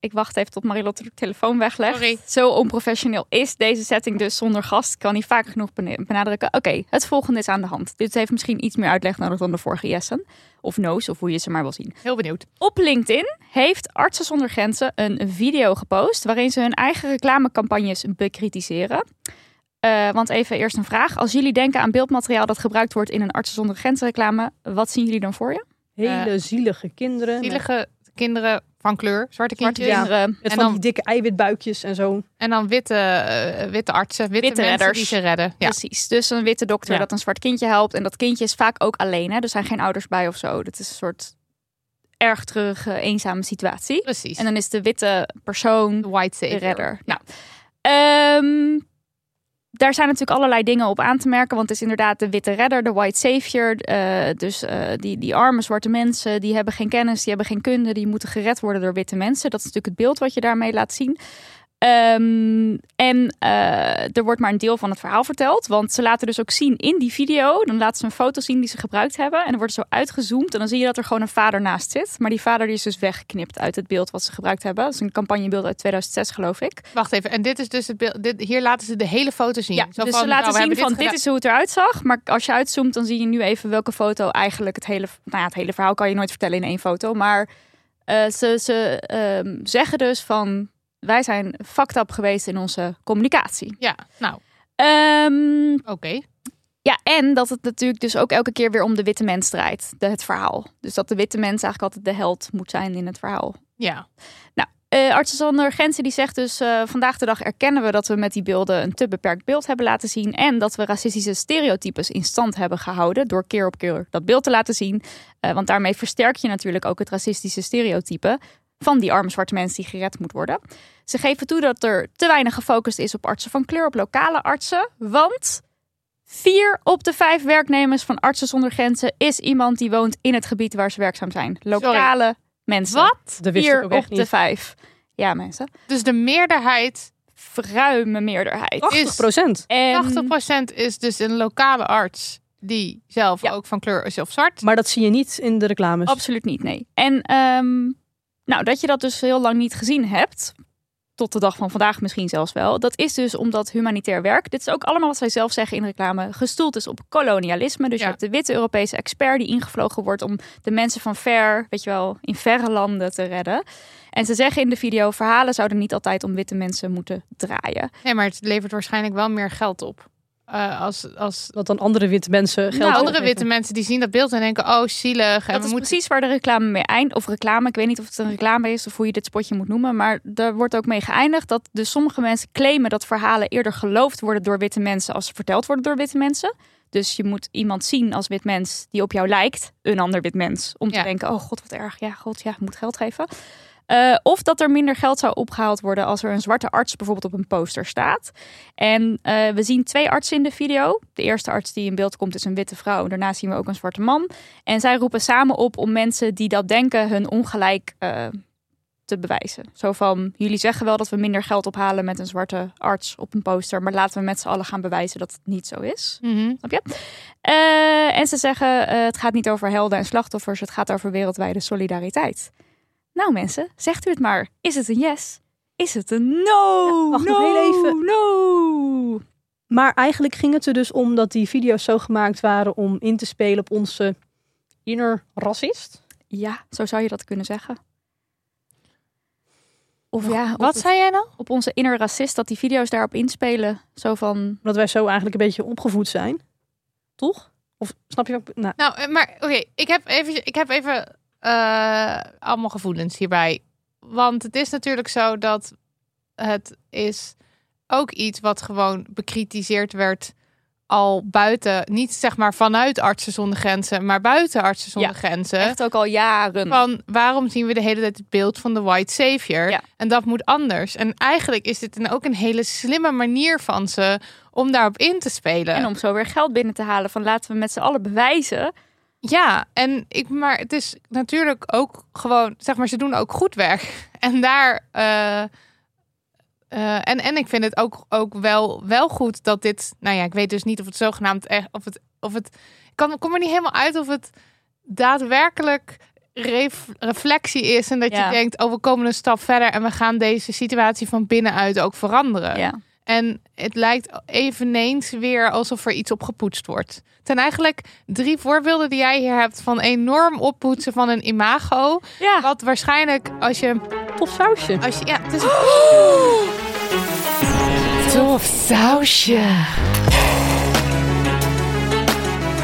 Ik wacht even tot Marilotte de telefoon weglegt. Sorry. Zo onprofessioneel is deze setting dus zonder gast. Kan niet vaak genoeg benadrukken. Oké, het volgende is aan de hand. Dit heeft misschien iets meer uitleg nodig dan de vorige Jessen. Of Noos, of hoe je ze maar wil zien. Heel benieuwd. Op LinkedIn heeft Artsen zonder Grenzen een video gepost... waarin ze hun eigen reclamecampagnes bekritiseren. Eh, want even eerst een vraag. Als jullie denken aan beeldmateriaal dat gebruikt wordt in een Artsen zonder Grenzen reclame... wat zien jullie dan voor je? Hele zielige kinderen. Zielige kinderen van kleur, zwarte kinderen. Met En van dan- die dikke eiwitbuikjes en zo. En dan witte, eh, witte artsen, witte, Witte redders. die ze redden. Ja. Precies. Dus een witte dokter Ja. dat een zwart kindje helpt. En dat kindje is vaak ook alleen. Hè? Er zijn geen ouders bij of zo. Dat is een soort erg treurige, eenzame situatie. Precies. En dan is de witte persoon de white de savior. redder. Nou, ehm, daar zijn natuurlijk allerlei dingen op aan te merken. Want het is inderdaad de witte redder, de white savior. eh, dus eh, die, die arme zwarte mensen, die hebben geen kennis, die hebben geen kunde. Die moeten gered worden door witte mensen. Dat is natuurlijk het beeld wat je daarmee laat zien. Ehm, en eh, er wordt maar een deel van het verhaal verteld. Want ze laten dus ook zien in die video. Dan laten ze een foto zien die ze gebruikt hebben. En dan wordt er zo uitgezoomd. En dan zie je dat er gewoon een vader naast zit. Maar die vader die is dus weggeknipt uit het beeld wat ze gebruikt hebben. Dat is een campagnebeeld uit 2006 geloof ik. Wacht even. En dit is dus het beeld. Dit, hier laten ze de hele foto zien. Ja, Zo dus van, ze laten nou, we zien van dit, is hoe het eruit zag. Maar als je uitzoomt, dan zie je nu even welke foto eigenlijk het hele... Nou ja, het hele verhaal kan je nooit vertellen in één foto. Maar eh, ze, ze ehm, zeggen dus van... Wij zijn fucked up geweest in onze communicatie. Ja, nou, Ehm, oké. ja, en dat het natuurlijk dus ook elke keer weer om de witte mens draait. De, het verhaal. Dus dat de witte mens eigenlijk altijd de held moet zijn in het verhaal. Ja. Eh Artsen zonder Grenzen die zegt dus... eh, vandaag de dag erkennen we dat we met die beelden... een te beperkt beeld hebben laten zien... en dat we racistische stereotypes in stand hebben gehouden... door keer op keer dat beeld te laten zien. Eh, want daarmee versterk je natuurlijk ook het racistische stereotype... van die arme zwarte mens die gered moet worden. Ze geven toe dat er te weinig gefocust is op artsen van kleur... op lokale artsen, want... Vier op de vijf werknemers van Artsen zonder Grenzen... is iemand die woont in het gebied waar ze werkzaam zijn. Lokale mensen. Wat? Dat wist ik Vier ook op echt de niet. vijf. Ja, mensen. Dus de meerderheid, Ruime meerderheid. 80 procent. En 80% is dus een lokale arts die zelf Ja. ook van kleur is of zwart. Maar dat zie je niet in de reclames. absoluut niet, nee. En ehm, nou, dat je dat dus heel lang niet gezien hebt, tot de dag van vandaag misschien zelfs wel, dat is dus omdat humanitair werk, dit is ook allemaal wat zij zelf zeggen in reclame, gestoeld is op kolonialisme. Dus Ja. je hebt de witte Europese expert die ingevlogen wordt om de mensen van ver, weet je wel, in verre landen te redden. En ze zeggen in de video, verhalen zouden niet altijd om witte mensen moeten draaien. Nee, maar het levert waarschijnlijk wel meer geld op. Eh, als, als Dat dan andere witte mensen geld Nou, andere witte mensen die zien dat beeld en denken, oh zielig. En Dat we is moeten... precies waar de reclame mee eindigt. Of reclame, ik weet niet of het een reclame is of hoe je dit spotje moet noemen. Maar daar wordt ook mee geëindigd dat dus sommige mensen claimen dat verhalen eerder geloofd worden door witte mensen als ze verteld worden door witte mensen. Dus je moet iemand zien als wit mens die op jou lijkt, een ander wit mens, om Ja. te denken: oh god, wat erg. Ja, god, ja, ik moet geld geven. Eh, of dat er minder geld zou opgehaald worden als er een zwarte arts bijvoorbeeld op een poster staat. En eh, we zien twee artsen in de video. De eerste arts die in beeld komt is een witte vrouw. Daarna zien we ook een zwarte man. En zij roepen samen op om mensen die dat denken hun ongelijk eh, te bewijzen. Zo van, jullie zeggen wel dat we minder geld ophalen met een zwarte arts op een poster. Maar laten we met z'n allen gaan bewijzen dat het niet zo is. Mhm. Snap je? En ze zeggen, het gaat niet over helden en slachtoffers. Het gaat over wereldwijde solidariteit. Nou mensen, zegt u het maar. Is het een yes? Is het een no? Ja, wacht no, nog heel even. No. Maar eigenlijk ging het er dus om dat die video's zo gemaakt waren om in te spelen op onze inner racist. Ja, zo zou je dat kunnen zeggen. Of ja, Wat het- zei jij nou? op onze inner racist, dat die video's daarop inspelen. Zo van, Omdat wij zo eigenlijk een beetje opgevoed zijn. Toch? Of snap je wat. Nou, Nou, eh, maar oké, ik heb even, ik heb even eh, allemaal gevoelens hierbij. Want het is natuurlijk zo dat het is ook iets wat gewoon bekritiseerd werd al buiten, niet zeg maar vanuit Artsen zonder Grenzen, maar buiten Artsen zonder Ja, Grenzen. echt ook al jaren. Van waarom zien we de hele tijd het beeld van de white savior? Ja. En dat moet anders. En eigenlijk is dit ook een hele slimme manier van ze om daarop in te spelen. En om zo weer geld binnen te halen van laten we met z'n allen bewijzen. Ja, en ik, maar het is natuurlijk ook gewoon, zeg maar, ze doen ook goed werk. <laughs> En daar. eh, eh, en, en ik vind het ook, ook wel, wel goed dat dit. Nou ja, ik weet dus niet of het zogenaamd echt. Of het. Of het ik kan, kom er niet helemaal uit of het daadwerkelijk ref- reflectie is. En dat Ja. je denkt, oh, we komen een stap verder en we gaan deze situatie van binnenuit ook veranderen. Ja. En het lijkt eveneens weer alsof er iets op gepoetst wordt. Het zijn eigenlijk drie voorbeelden die jij hier hebt van enorm oppoetsen van een imago. Ja. Wat waarschijnlijk als je, Tof sausje. als je, ja, het is <gasps> tof sausje.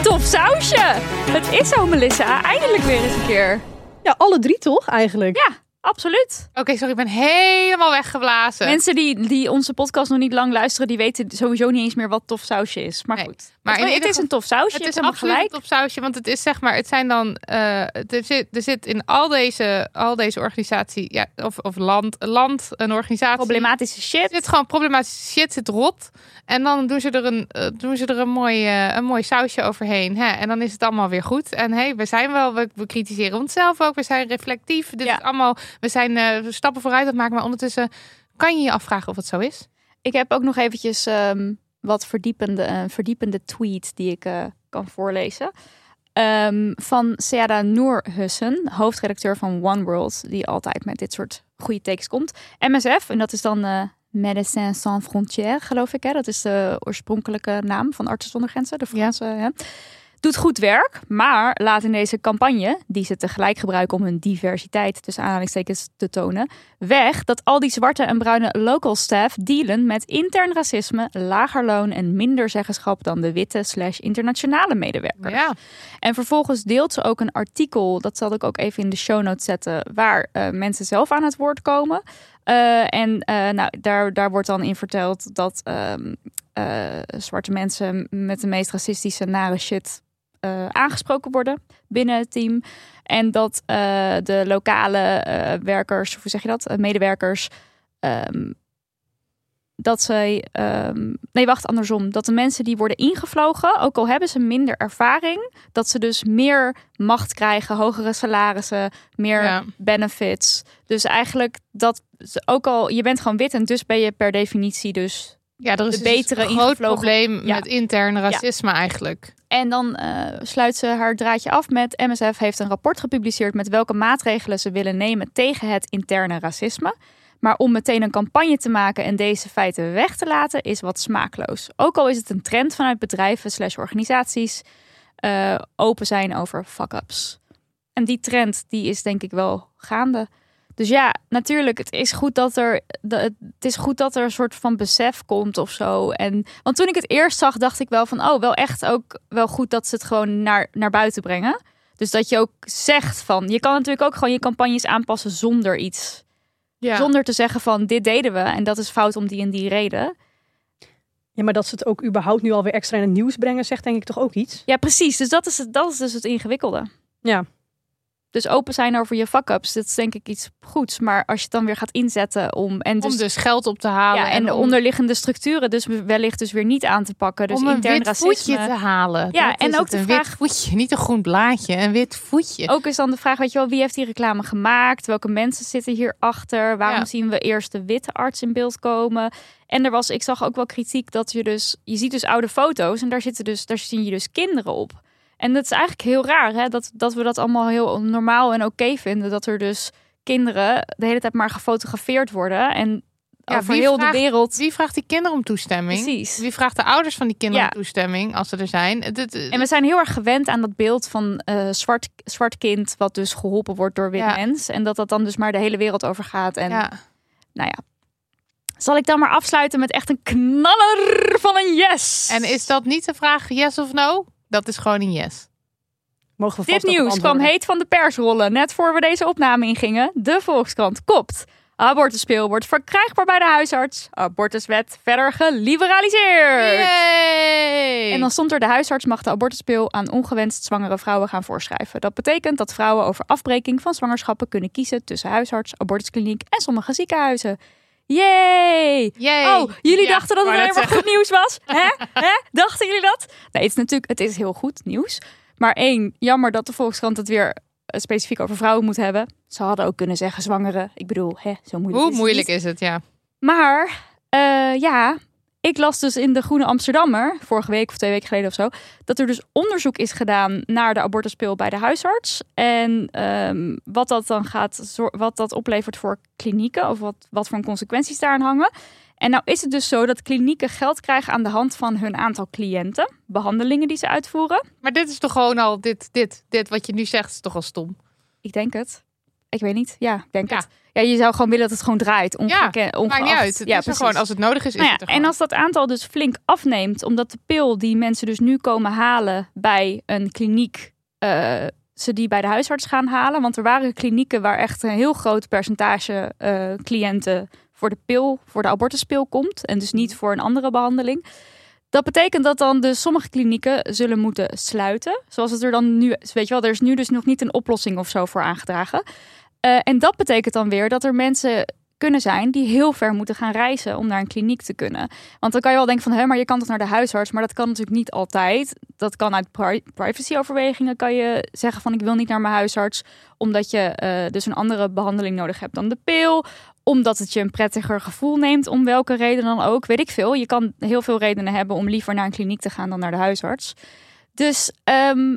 Tof sausje! Het is zo, Melissa. Eindelijk weer eens een keer. Ja, alle drie toch eigenlijk? Ja, absoluut. Oké, sorry, ik ben helemaal weggeblazen. Mensen die, die onze podcast nog niet lang luisteren, die weten sowieso niet eens meer wat tof sausje is. Maar Nee, goed. maar het, in het ieder is een tof sausje. Het is helemaal absoluut een topsausje, want het is zeg maar, het zijn dan, eh, er, zit, er zit in al deze, al deze organisatie, ja, of, of land, land, een organisatie. Problematische Er shit. zit gewoon problematische shit, zit rot. En dan doen ze er een, eh, doen ze er een, mooi, eh, een mooi sausje overheen. Hè? En dan is het allemaal weer goed. En hey, we zijn wel, we, we kritiseren onszelf ook. We zijn reflectief. Dit Ja. is allemaal, we zijn eh, stappen vooruit aan het maken. Maar ondertussen kan je je afvragen of het zo is. Ik heb ook nog eventjes ehm, wat verdiepende, een verdiepende tweet die ik eh, kan voorlezen. Ehm, van Seada Noorhussen, hoofdredacteur van One World, die altijd met dit soort goede takes komt. MSF, en dat is dan eh Médecins Sans Frontières, geloof ik. Hè? Dat is de oorspronkelijke naam van Artsen zonder Grenzen, de Franse. Hè? Doet goed werk, maar laat in deze campagne, die ze tegelijk gebruiken om hun diversiteit tussen aanhalingstekens te tonen, weg dat al die zwarte en bruine local staff dealen met intern racisme, lager loon en minder zeggenschap dan de witte slash internationale medewerkers. Ja, En vervolgens deelt ze ook een artikel, dat zal ik ook even in de show notes zetten, waar eh, mensen zelf aan het woord komen. Eh, en eh, nou, daar, daar wordt dan in verteld dat ehm, eh, zwarte mensen met de meest racistische nare shit eh, aangesproken worden binnen het team. En dat eh, de lokale eh, werkers, hoe zeg je dat, medewerkers, ehm, dat zij, ehm, nee wacht andersom, dat de mensen die worden ingevlogen, ook al hebben ze minder ervaring, dat ze dus meer macht krijgen, hogere salarissen, meer Ja. benefits. Dus eigenlijk dat, ze- ook al je bent gewoon wit en dus ben je per definitie dus ja er is De dus betere een groot probleem Ja. met interne racisme eigenlijk. En dan eh, sluit ze haar draadje af met MSF heeft een rapport gepubliceerd met welke maatregelen ze willen nemen tegen het interne racisme. Maar om meteen een campagne te maken en deze feiten weg te laten is wat smaakloos. Ook al is het een trend vanuit bedrijven slash organisaties eh, open zijn over fuck-ups. En die trend die is denk ik wel gaande. Dus ja, natuurlijk, het is goed dat er, het is goed dat er een soort van besef komt of zo. En, want toen ik het eerst zag, dacht ik wel van, oh, wel echt ook wel goed dat ze het gewoon naar, naar buiten brengen. Dus dat je ook zegt van, je kan natuurlijk ook gewoon je campagnes aanpassen zonder iets. Ja. Zonder te zeggen van, dit deden we en dat is fout om die en die reden. Ja, maar dat ze het ook überhaupt nu alweer extra in het nieuws brengen, zegt denk ik toch ook iets? Ja, precies. Dus dat is, het, dat is dus het ingewikkelde. Ja. Dus open zijn over je fuck-ups, dat is denk ik iets goeds. Maar als je het dan weer gaat inzetten om... En dus, om dus geld op te halen. ja, en de om, onderliggende structuren dus wellicht dus weer niet aan te pakken. Dus om een intern wit racisme. voetje te halen. Ja, Dat en ook de een vraag- wit voetje, niet een groen blaadje, een wit voetje. Ook is dan de vraag, weet je wel, wie heeft die reclame gemaakt? Welke mensen zitten hierachter? Waarom Ja. zien we eerst de witte arts in beeld komen? En er was, ik zag ook wel kritiek dat je dus, je ziet dus oude foto's en daar zitten dus, daar zie je dus kinderen op. En dat is eigenlijk heel raar, hè? Dat, dat we dat allemaal heel normaal en oké vinden. Dat er dus kinderen de hele tijd maar gefotografeerd worden. En Ja, over heel vraagt- de wereld. Wie vraagt die kinderen om toestemming? Precies. Wie vraagt de ouders van die kinderen Ja. om toestemming als ze er zijn? En we zijn heel erg gewend aan dat beeld van eh zwart, zwart kind, wat dus geholpen wordt door wit Ja. mens. En dat dat dan dus maar de hele wereld over gaat. En ja. nou ja. Zal ik dan maar afsluiten met echt een knaller van een yes? En is dat niet de vraag yes of no? Dat is gewoon een yes. Mogen we Dit nieuws kwam heet van de pers rollen net voor we deze opname ingingen. De Volkskrant kopt. Abortuspil wordt verkrijgbaar bij de huisarts. Abortuswet verder geliberaliseerd. Yay! En dan stond er de huisarts mag de abortuspil aan ongewenst zwangere vrouwen gaan voorschrijven. Dat betekent dat vrouwen over afbreking van zwangerschappen kunnen kiezen tussen huisarts, abortuskliniek en sommige ziekenhuizen. Yay! Yay! Oh, jullie Ja, dachten dat het alleen maar goed nieuws was? <laughs> Hè? Hè? Dachten jullie dat? Nee, het is natuurlijk het is heel goed nieuws. Maar één, jammer dat de Volkskrant het weer eh, specifiek over vrouwen moet hebben. Ze hadden ook kunnen zeggen zwangeren. Ik bedoel, hè, zo moeilijk Hoe is het moeilijk is het, ja. Maar eh, ja, ik las dus in de Groene Amsterdammer, vorige week of twee weken geleden of zo, dat er dus onderzoek is gedaan naar de abortuspil bij de huisarts. En ehm, wat dat dan gaat, wat dat oplevert voor klinieken of wat, wat voor consequenties daaraan hangen. En nou is het dus zo dat klinieken geld krijgen aan de hand van hun aantal cliënten, behandelingen die ze uitvoeren. Maar dit is toch gewoon al, dit, dit, dit wat je nu zegt, is toch al stom? Ik denk het. Ik weet niet. Ja, ik denk Ja. het. Ja, je zou gewoon willen dat het gewoon draait. Ongeke- Maakt ongeacht. niet uit. Het ja, is precies. gewoon, als het nodig is, is Nou ja, het en als dat aantal dus flink afneemt, omdat de pil die mensen dus nu komen halen bij een kliniek, eh, ze die bij de huisarts gaan halen. Want er waren klinieken waar echt een heel groot percentage eh, cliënten voor de pil, voor de abortuspil komt. En dus niet voor een andere behandeling. Dat betekent dat dan dus sommige klinieken zullen moeten sluiten. Zoals het er dan nu, weet je wel, er is nu dus nog niet een oplossing of zo voor aangedragen. Eh, en dat betekent dan weer dat er mensen kunnen zijn die heel ver moeten gaan reizen om naar een kliniek te kunnen. Want dan kan je wel denken van, hé, maar je kan toch naar de huisarts, maar dat kan natuurlijk niet altijd. Dat kan uit pri- privacyoverwegingen kan je zeggen van, ik wil niet naar mijn huisarts, omdat je eh, dus een andere behandeling nodig hebt dan de pil, omdat het je een prettiger gevoel neemt, om welke reden dan ook, weet ik veel. Je kan heel veel redenen hebben om liever naar een kliniek te gaan dan naar de huisarts. Dus ehm,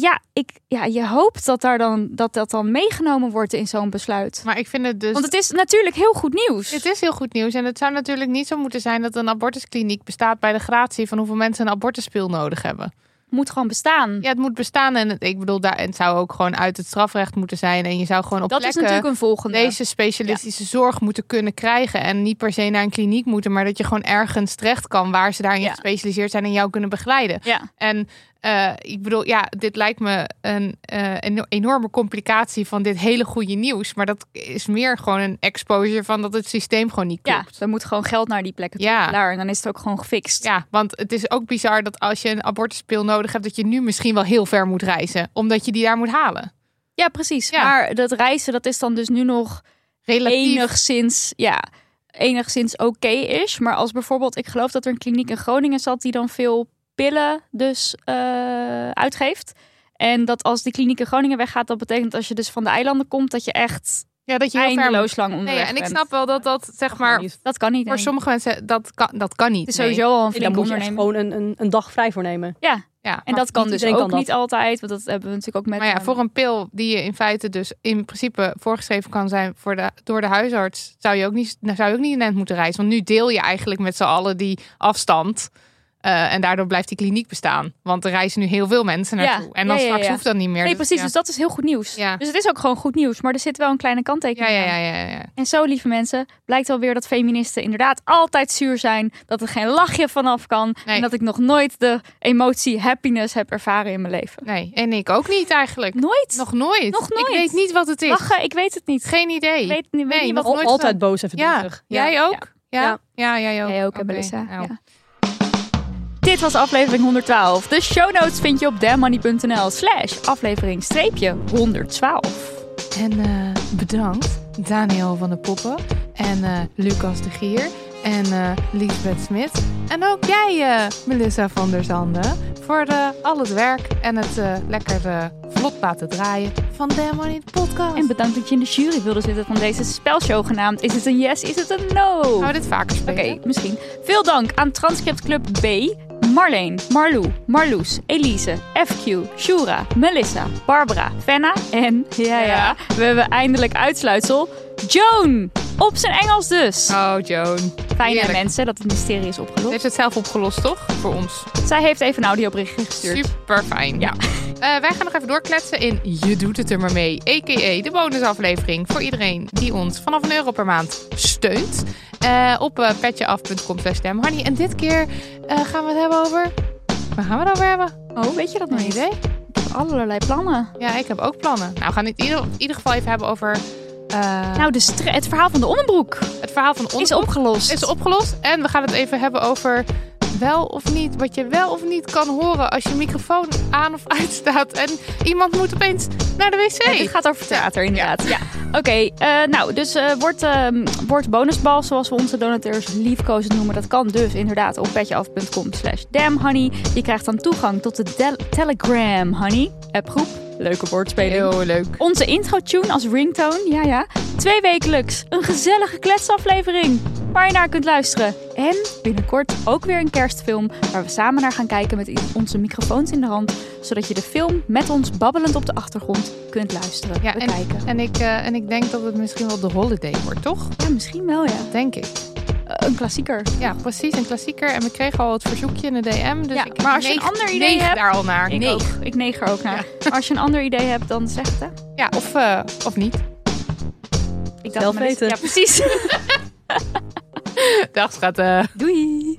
ja, ik, ja, je hoopt dat, daar dan, dat dat dan meegenomen wordt in zo'n besluit. Maar ik vind het dus... Want het is natuurlijk heel goed nieuws. Het is heel goed nieuws. En het zou natuurlijk niet zo moeten zijn dat een abortuskliniek bestaat bij de gratie van hoeveel mensen een abortuspil nodig hebben. moet gewoon bestaan. Ja, het moet bestaan. En het, ik bedoel, daar, en het zou ook gewoon uit het strafrecht moeten zijn. En je zou gewoon op dat is plekken natuurlijk een volgende. deze specialistische zorg moeten kunnen krijgen. En niet per se naar een kliniek moeten, maar dat je gewoon ergens terecht kan waar ze daarin Ja. gespecialiseerd zijn en jou kunnen begeleiden. Ja. En eh, ik bedoel, ja, dit lijkt me een, eh, een enorme complicatie van dit hele goede nieuws. Maar dat is meer gewoon een exposure van dat het systeem gewoon niet ja, klopt. er moet gewoon geld naar die plekken toe. Ja. Klaar. En dan is het ook gewoon gefixt. Ja, want het is ook bizar dat als je een abortuspil nodig hebt, dat je nu misschien wel heel ver moet reizen, omdat je die daar moet halen. Ja, precies. Ja. Maar dat reizen, dat is dan dus nu nog Relatief. enigszins, ja, enigszins oké is. Maar als bijvoorbeeld, ik geloof dat er een kliniek in Groningen zat die dan veel pillen dus eh, uitgeeft. En dat als die kliniek in Groningen weggaat, dat betekent als je dus van de eilanden komt, dat je echt Ja, dat je eindeloos lang moet. onderweg Nee, en ik snap wel dat dat zeg maar niet. Dat kan niet. voor nee. sommige mensen dat kan dat kan niet. Het is nee. sowieso al een flink moet je gewoon een, een, een dag vrij voor nemen. Ja, Ja, en dat kan dus ook kan dat. niet altijd. Want dat hebben we natuurlijk ook met... maar ja, ehm, voor een pil die je in feite dus in principe voorgeschreven kan zijn voor de, door de huisarts, zou je ook niet, nou, zou je ook niet in moeten reizen. Want nu deel je eigenlijk met z'n allen die afstand. Eh, en daardoor blijft die kliniek bestaan. Want er reizen nu heel veel mensen Ja. naartoe. En dan Ja, ja, straks ja. hoeft dat niet meer. Nee, Dus, precies. ja. Dus dat is heel goed nieuws. Ja. Dus het is ook gewoon goed nieuws. Maar er zit wel een kleine kanttekening ja, aan. ja, ja, ja. En zo, lieve mensen, blijkt wel weer dat feministen inderdaad altijd zuur zijn. Dat er geen lachje vanaf kan. Nee. En dat ik nog nooit de emotie happiness heb ervaren in mijn leven. Nee, en ik ook niet eigenlijk. Nooit. Nog nooit. Nog nooit. Ik weet niet wat het is. Lachen, ik weet het niet. Geen idee. Ik weet, niet- weet Nee, niet nog nooit altijd boos en ja, verdrietig. jij ook? Ja. Ja. Ja, jij ook. Jij ook, Melissa. nou. Ja. Dit was aflevering 112. De show notes vind je op dammoney.nl slash aflevering streepje 112. En eh, bedankt Daniel van de Poppen en eh, Lucas de Gier en eh Lisbeth Smit. En ook jij, Melissa van der Zanden, voor al het werk en het lekker vlot laten draaien van Damn Money de podcast. En bedankt dat je in de jury wilde zitten van deze spelshow genaamd Is het een yes, is het een no? Gaan we dit vaker Oké, spelen? misschien. Veel dank aan Transcript Club B, Marleen, Marlou, Marloes, Elise, FQ, Shura, Melissa, Barbara, Fenna en, ja ja, we hebben eindelijk uitsluitsel, Joan! Op zijn Engels dus. Oh, Joan. Fijne heerlijk. mensen dat het mysterie is Ze opgelost. heeft het zelf opgelost, toch? Voor ons. Zij heeft even een audioberichtje gestuurd. Super fijn. Ja. <laughs> wij gaan nog even doorkletsen in Je doet het er maar mee. A.k.a. de bonusaflevering voor iedereen die ons vanaf een euro per maand steunt. Eh, op uh, petjeaf.com slash. En dit keer eh, gaan we het hebben over... Waar gaan we het over hebben? Oh, weet je dat nog niet? idee? Ik heb allerlei plannen. Ja, ik heb ook plannen. Nou, we gaan het in ieder, in ieder geval even hebben over... eh, Nou, de het verhaal van de onderbroek het verhaal van ons is opgelost. is opgelost. En we gaan het even hebben over wel of niet, wat je wel of niet kan horen als je microfoon aan of uit staat en iemand moet opeens naar de wc. Ja, dit gaat over theater, inderdaad. Ja. Oké, eh, nou, dus eh wordt, ehm wordt bonusbal, zoals we onze donateurs liefkozend noemen. Dat kan dus inderdaad op petjeaf.com slash damnhoney. Je krijgt dan toegang tot de Telegram Honey appgroep. Leuke woordspeling. Heel leuk. Onze intro-tune als ringtone, ja ja. Twee wekelijks, een gezellige kletsaflevering. waar je naar kunt luisteren. En binnenkort ook weer een kerstfilm waar we samen naar gaan kijken met onze microfoons in de hand, zodat je de film met ons babbelend op de achtergrond kunt luisteren. Ja, en, bekijken. en, ik, eh, en ik denk dat het misschien wel de holiday wordt, toch? ja, misschien wel ja. Denk ik. Eh, een klassieker. Ja, precies. Een klassieker. En we kregen al het verzoekje in de DM. Dus Ja, ik maar als je een neeg- ander idee neeg hebt- daar al naar. Ik Nee. ook. Ik neeg er ook naar. Als je een ander idee hebt, dan zeg het hè. Ja, of, eh, of niet. Ik Zelf maar eens- weten. Ja, precies. <laughs> Dag schat. eh. Doei.